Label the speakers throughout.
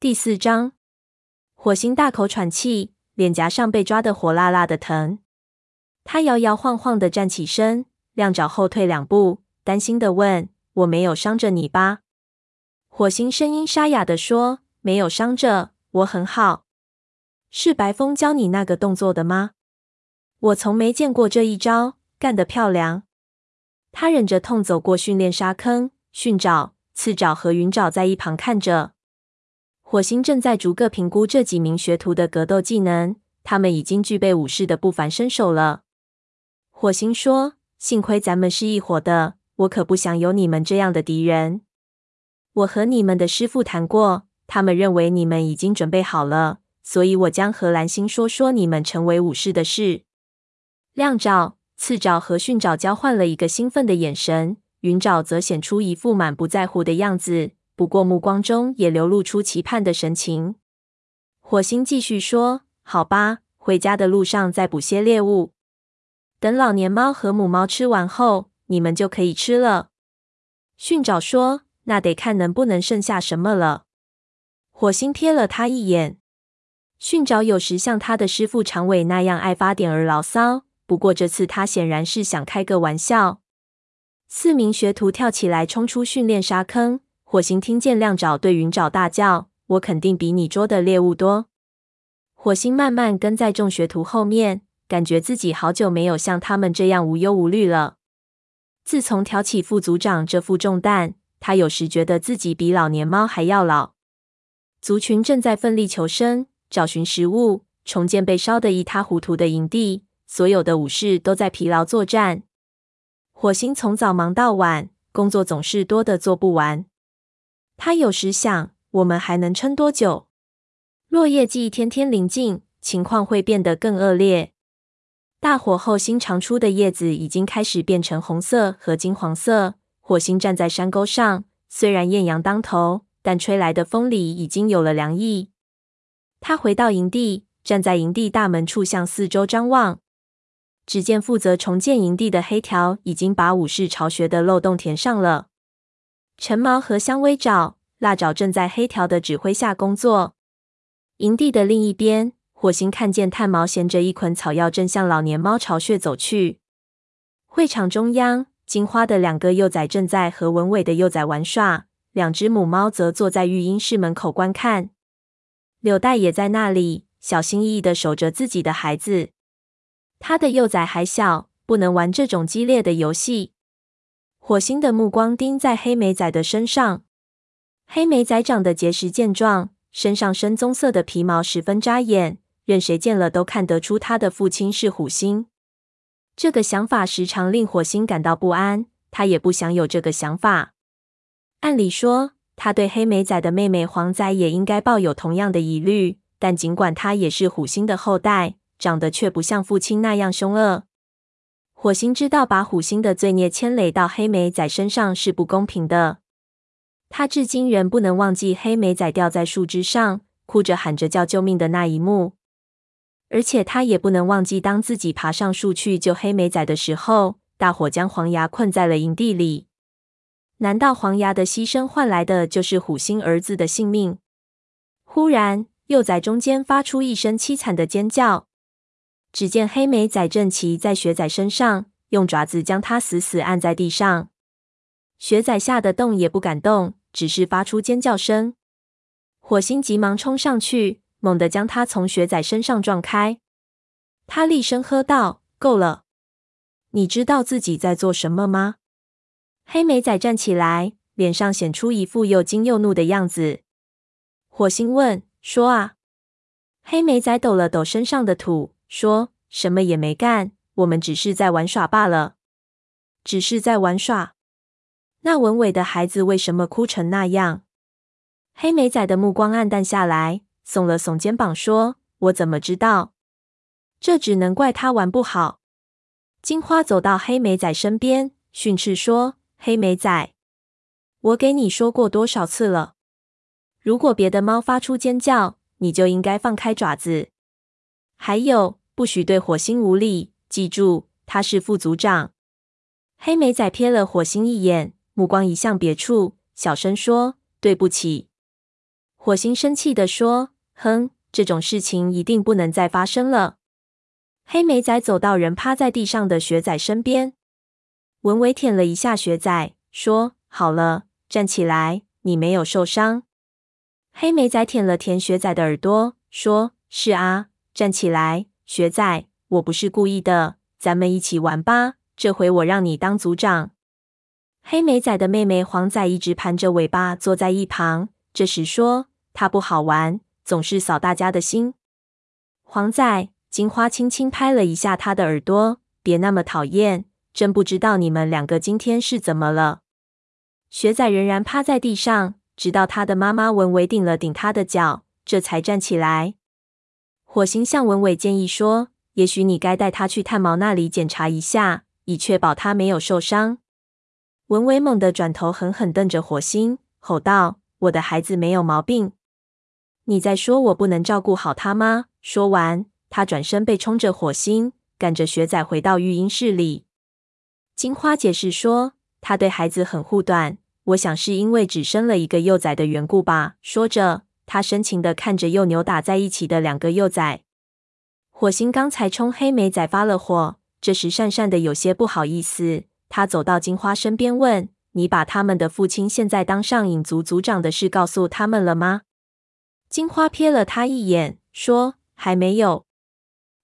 Speaker 1: 第四章，火星大口喘气，脸颊上被抓的火辣辣的疼。他摇摇晃晃的站起身，亮爪后退两步，担心的问：“我没有伤着你吧？”火星声音沙哑的说：“没有伤着，我很好。是白风教你那个动作的吗？我从没见过这一招，干得漂亮。”他忍着痛走过训练沙坑，训爪、刺爪和云爪在一旁看着。火星正在逐个评估这几名学徒的格斗技能，他们已经具备武士的不凡身手了。火星说：“幸亏咱们是一伙的，我可不想有你们这样的敌人。我和你们的师傅谈过，他们认为你们已经准备好了，所以我将和蓝星说说你们成为武士的事。”亮爪、刺爪和训爪交换了一个兴奋的眼神，云爪则显出一副满不在乎的样子。不过，目光中也流露出期盼的神情。火星继续说：“好吧，回家的路上再捕些猎物。等老年猫和母猫吃完后，你们就可以吃了。”训爪说：“那得看能不能剩下什么了。”火星瞥了他一眼。训爪有时像他的师傅长尾那样爱发点儿牢骚，不过这次他显然是想开个玩笑。四名学徒跳起来，冲出训练沙坑。火星听见亮爪对云爪大叫：“我肯定比你捉的猎物多。”火星慢慢跟在众学徒后面，感觉自己好久没有像他们这样无忧无虑了。自从挑起副组长这副重担，他有时觉得自己比老年猫还要老。族群正在奋力求生，找寻食物，重建被烧得一塌糊涂的营地。所有的武士都在疲劳作战。火星从早忙到晚，工作总是多的做不完。他有时想，我们还能撑多久？落叶季天天临近，情况会变得更恶劣。大火后新长出的叶子已经开始变成红色和金黄色。火星站在山沟上，虽然艳阳当头，但吹来的风里已经有了凉意。他回到营地，站在营地大门处向四周张望。只见负责重建营地的黑条已经把武士巢穴的漏洞填上了。橙毛和香薇爪、蜡爪正在黑条的指挥下工作。营地的另一边，火星看见炭毛衔着一捆草药，正向老年猫巢穴走去。会场中央，金花的两个幼崽正在和文伟的幼崽玩耍，两只母猫则坐在育婴室门口观看。柳带也在那里，小心翼翼的守着自己的孩子。他的幼崽还小，不能玩这种激烈的游戏。火星的目光盯在黑莓仔的身上。黑莓仔长得结实健壮，身上深棕色的皮毛十分扎眼，任谁见了都看得出他的父亲是虎星。这个想法时常令火星感到不安，他也不想有这个想法。按理说，他对黑莓仔的妹妹黄仔也应该抱有同样的疑虑，但尽管他也是虎星的后代，长得却不像父亲那样凶恶。火星知道，把虎星的罪孽牵累到黑莓仔身上是不公平的。他至今仍不能忘记黑莓仔吊在树枝上，哭着喊着叫救命的那一幕。而且他也不能忘记，当自己爬上树去救黑莓仔的时候，大火将黄牙困在了营地里。难道黄牙的牺牲换来的就是虎星儿子的性命？忽然，幼崽中间发出一声凄惨的尖叫。只见黑莓仔正骑在雪仔身上，用爪子将它死死按在地上。雪仔吓得动也不敢动，只是发出尖叫声。火星急忙冲上去，猛地将它从雪仔身上撞开。他厉声喝道：“够了！你知道自己在做什么吗？”黑莓仔站起来，脸上显出一副又惊又怒的样子。火星问：“说啊！”黑莓仔抖了抖身上的土。说什么也没干，我们只是在玩耍罢了。只是在玩耍。那文伟的孩子为什么哭成那样？黑莓仔的目光黯淡下来，耸了耸肩膀，说：“我怎么知道？这只能怪他玩不好。”金花走到黑莓仔身边，训斥说：“黑莓仔，我给你说过多少次了？如果别的猫发出尖叫，你就应该放开爪子。还有。”不许对火星无礼！记住，他是副组长。黑莓仔瞥了火星一眼，目光移向别处，小声说：“对不起。”火星生气地说：“哼，这种事情一定不能再发生了。”黑莓仔走到人趴在地上的雪仔身边，文伟舔了一下雪仔，说：“好了，站起来，你没有受伤。”黑莓仔舔了舔雪仔的耳朵，说：“是啊，站起来，学仔，我不是故意的，咱们一起玩吧。这回我让你当组长。”黑莓仔的妹妹黄仔一直盘着尾巴坐在一旁，这时说：“他不好玩，总是扫大家的兴。”黄仔，金花轻轻拍了一下他的耳朵，“别那么讨厌，真不知道你们两个今天是怎么了。”学仔仍然趴在地上。直到他的妈妈文伟顶了顶他的脚，这才站起来。火星向文伟建议说：“也许你该带他去炭毛那里检查一下，以确保他没有受伤。”文伟猛地转头，狠狠瞪着火星，吼道：“我的孩子没有毛病，你在说我不能照顾好他吗？”说完，他转身背冲着火星，赶着雪仔回到育婴室里。金花解释说：“他对孩子很护短。”我想是因为只生了一个幼崽的缘故吧。说着，他深情地看着又扭打在一起的两个幼崽。火星刚才冲黑莓仔发了火，这时讪讪的有些不好意思。他走到金花身边问：“你把他们的父亲现在当上影族族长的事告诉他们了吗？”金花瞥了他一眼，说：“还没有。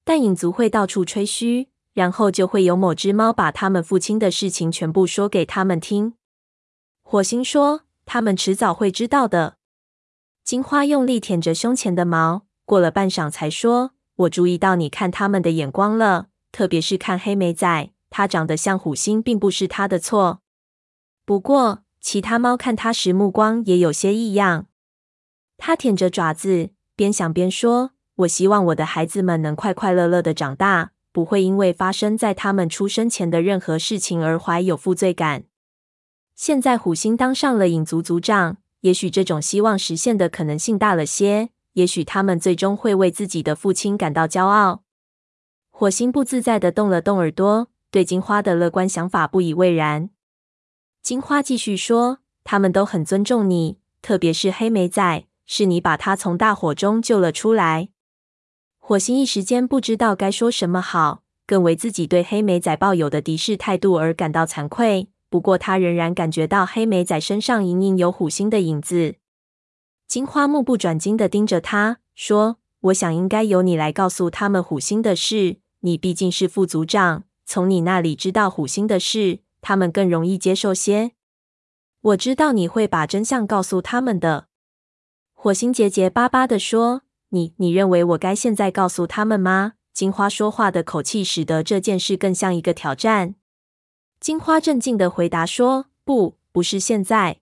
Speaker 1: 但影族会到处吹嘘，然后就会有某只猫把他们父亲的事情全部说给他们听。”火星说：“他们迟早会知道的。”金花用力舔着胸前的毛，过了半晌才说：“我注意到你看他们的眼光了，特别是看黑莓仔，他长得像虎星，并不是他的错。不过，其他猫看他时目光也有些异样。”他舔着爪子，边想边说：“我希望我的孩子们能快快乐乐的长大，不会因为发生在他们出生前的任何事情而怀有负罪感。”现在虎星当上了影族族长，也许这种希望实现的可能性大了些。也许他们最终会为自己的父亲感到骄傲。火星不自在地动了动耳朵，对金花的乐观想法不以为然。金花继续说：“他们都很尊重你，特别是黑莓仔，是你把他从大火中救了出来。”火星一时间不知道该说什么好，更为自己对黑莓仔抱有的敌视态度而感到惭愧。不过，他仍然感觉到黑莓仔身上隐隐有虎星的影子。金花目不转睛地盯着他，说：“我想应该由你来告诉他们虎星的事。你毕竟是副组长，从你那里知道虎星的事，他们更容易接受些。我知道你会把真相告诉他们的。”火星结结巴巴地说：“你你认为我该现在告诉他们吗？”金花说话的口气使得这件事更像一个挑战。金花镇静地回答说：“不，不是现在，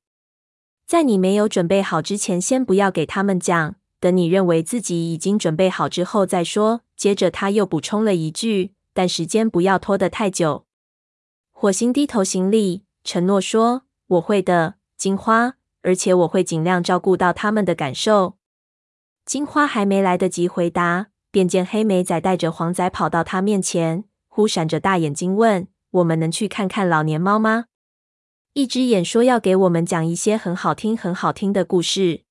Speaker 1: 在你没有准备好之前，先不要给他们讲。等你认为自己已经准备好之后再说。”接着他又补充了一句：“但时间不要拖得太久。”火星低头行礼，承诺说：“我会的，金花，而且我会尽量照顾到他们的感受。”金花还没来得及回答，便见黑莓仔带着黄仔跑到他面前，忽闪着大眼睛问。我们能去看看老年猫吗？一只眼说要给我们讲一些很好听、很好听的故事。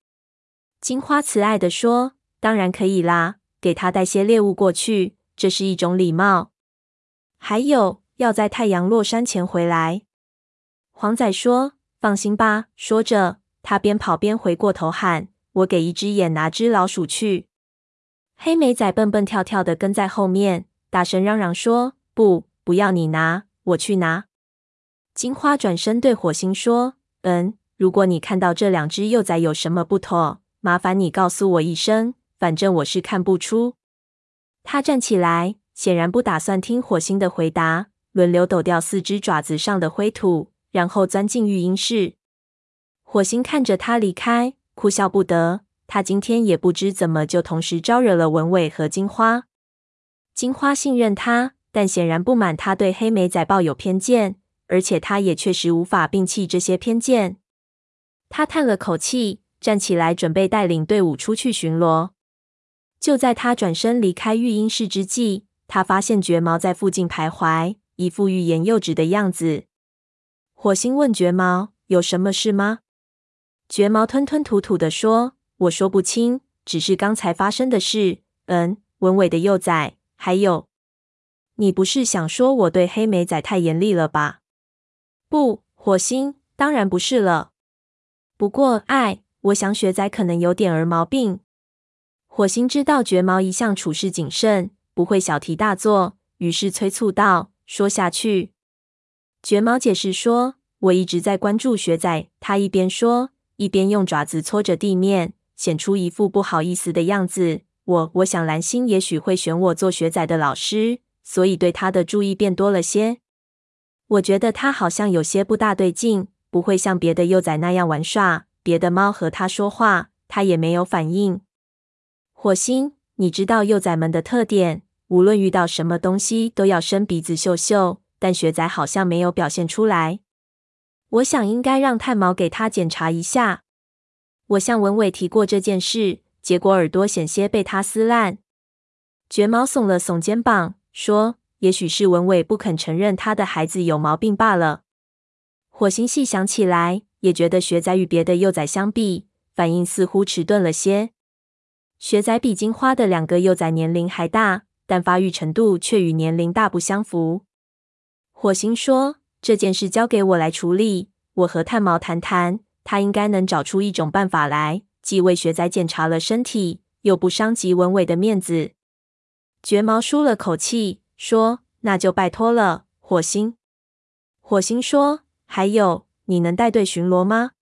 Speaker 1: 金花慈爱地说：“当然可以啦，给他带些猎物过去，这是一种礼貌。还有，要在太阳落山前回来。”黄仔说：“放心吧。”说着，他边跑边回过头喊：“我给一只眼拿只老鼠去。”黑莓仔蹦蹦跳跳的跟在后面，大声嚷嚷说：“不，不要你拿！”我去拿。金花转身对火星说：“嗯，如果你看到这两只幼崽有什么不妥，麻烦你告诉我一声，反正我是看不出。”他站起来，显然不打算听火星的回答，轮流抖掉四只爪子上的灰土，然后钻进育婴室。火星看着他离开，哭笑不得。他今天也不知怎么就同时招惹了文伟和金花。金花信任他。但显然不满他对黑莓仔抱有偏见，而且他也确实无法摒弃这些偏见。他叹了口气，站起来准备带领队伍出去巡逻。就在他转身离开育婴室之际，他发现绝毛在附近徘徊，一副欲言又止的样子。火星问绝毛：“有什么事吗？”绝毛吞吞吐吐地说：“我说不清，只是刚才发生的事。嗯，文伟的幼崽，还有，你不是想说我对黑莓仔太严厉了吧？不，火星，当然不是了。不过，爱，我想雪仔可能有点儿毛病。火星知道绝毛一向处事谨慎，不会小题大做，于是催促道：“说下去。”绝毛解释说：“我一直在关注雪仔。”他一边说，一边用爪子搓着地面，显出一副不好意思的样子。我我想蓝星也许会选我做雪仔的老师，所以对他的注意变多了些。我觉得他好像有些不大对劲，不会像别的幼崽那样玩耍。别的猫和他说话，他也没有反应。火星，你知道幼崽们的特点，无论遇到什么东西都要伸鼻子嗅嗅。但雪仔好像没有表现出来。我想应该让炭毛给他检查一下。我向文伟提过这件事，结果耳朵险些被他撕烂。绝毛耸了耸肩膀，说：“也许是文伟不肯承认他的孩子有毛病罢了。”火星细想起来，也觉得雪仔与别的幼崽相比，反应似乎迟钝了些。雪仔比金花的两个幼崽年龄还大，但发育程度却与年龄大不相符。火星说：“这件事交给我来处理。我和炭毛谈谈，他应该能找出一种办法来，既为雪仔检查了身体，又不伤及文伟的面子。”绝毛舒了口气，说：“那就拜托了，火星。”火星说：“还有，你能带队巡逻吗？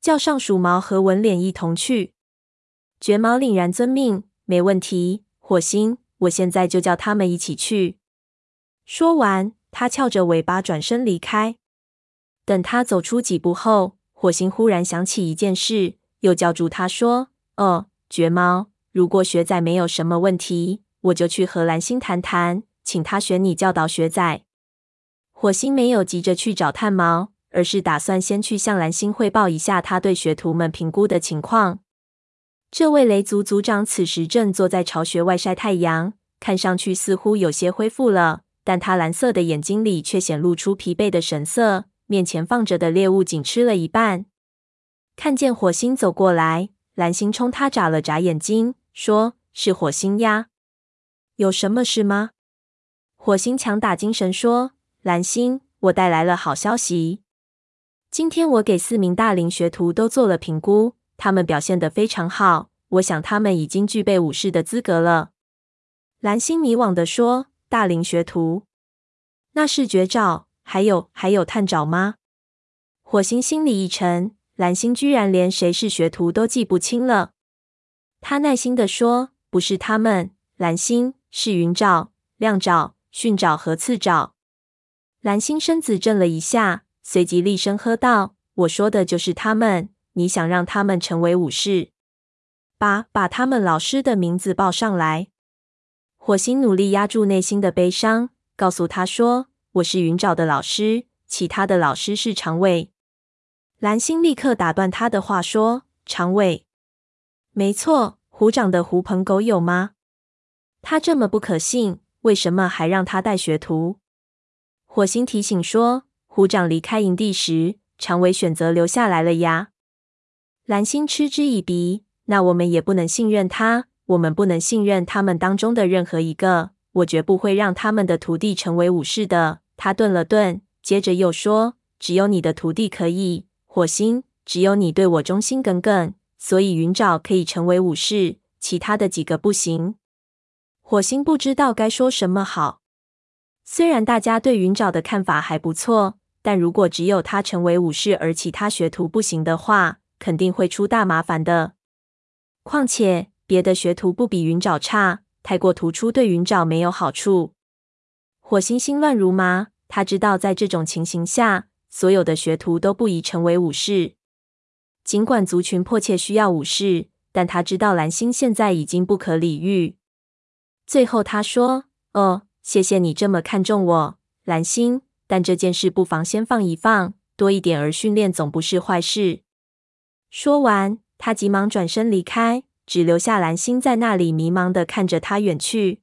Speaker 1: 叫上鼠毛和文脸一同去。”绝毛凛然遵命：“没问题，火星，我现在就叫他们一起去。”说完。他翘着尾巴转身离开。等他走出几步后，火星忽然想起一件事，又叫住他说：“哦，绝毛，如果雪仔没有什么问题，我就去和蓝星谈谈，请他选你教导学仔。”火星没有急着去找炭毛，而是打算先去向蓝星汇报一下他对学徒们评估的情况。这位雷族族长此时正坐在巢穴外晒太阳，看上去似乎有些恢复了。但他蓝色的眼睛里却显露出疲惫的神色，面前放着的猎物仅吃了一半。看见火星走过来，蓝星冲他眨了眨眼睛，说：“是火星呀，有什么事吗？”火星强打精神说：“蓝星，我带来了好消息。今天我给四名大龄学徒都做了评估，他们表现得非常好，我想他们已经具备武士的资格了。”蓝星迷惘地说。大龄学徒，那是绝招，还有还有探爪吗？火星心里一沉，蓝星居然连谁是学徒都记不清了。他耐心地说：“不是他们，蓝星是云爪、亮爪、迅爪和刺爪。”蓝星身子震了一下，随即厉声喝道：“我说的就是他们！你想让他们成为武士？把把他们老师的名字报上来。”火星努力压住内心的悲伤，告诉他说：“我是云爪的老师，其他的老师是长尾。”蓝星立刻打断他的话说：“长尾？没错，虎掌的狐朋狗友吗？他这么不可信，为什么还让他带学徒？”火星提醒说：“虎掌离开营地时，长尾选择留下来了呀。”蓝星嗤之以鼻：“那我们也不能信任他。”我们不能信任他们当中的任何一个，我绝不会让他们的徒弟成为武士的。他顿了顿，接着又说：“只有你的徒弟可以，火星，只有你对我忠心耿耿，所以云爪可以成为武士，其他的几个不行。”火星不知道该说什么好。虽然大家对云爪的看法还不错，但如果只有他成为武士，而其他学徒不行的话，肯定会出大麻烦的。况且。别的学徒不比云爪差，太过突出对云爪没有好处。火星心乱如麻，他知道在这种情形下，所有的学徒都不宜成为武士。尽管族群迫切需要武士，但他知道蓝星现在已经不可理喻。最后他说：“哦，谢谢你这么看重我，蓝星。但这件事不妨先放一放，多一点儿训练总不是坏事。”说完，他急忙转身离开。只留下蓝星在那里迷茫的看着他远去。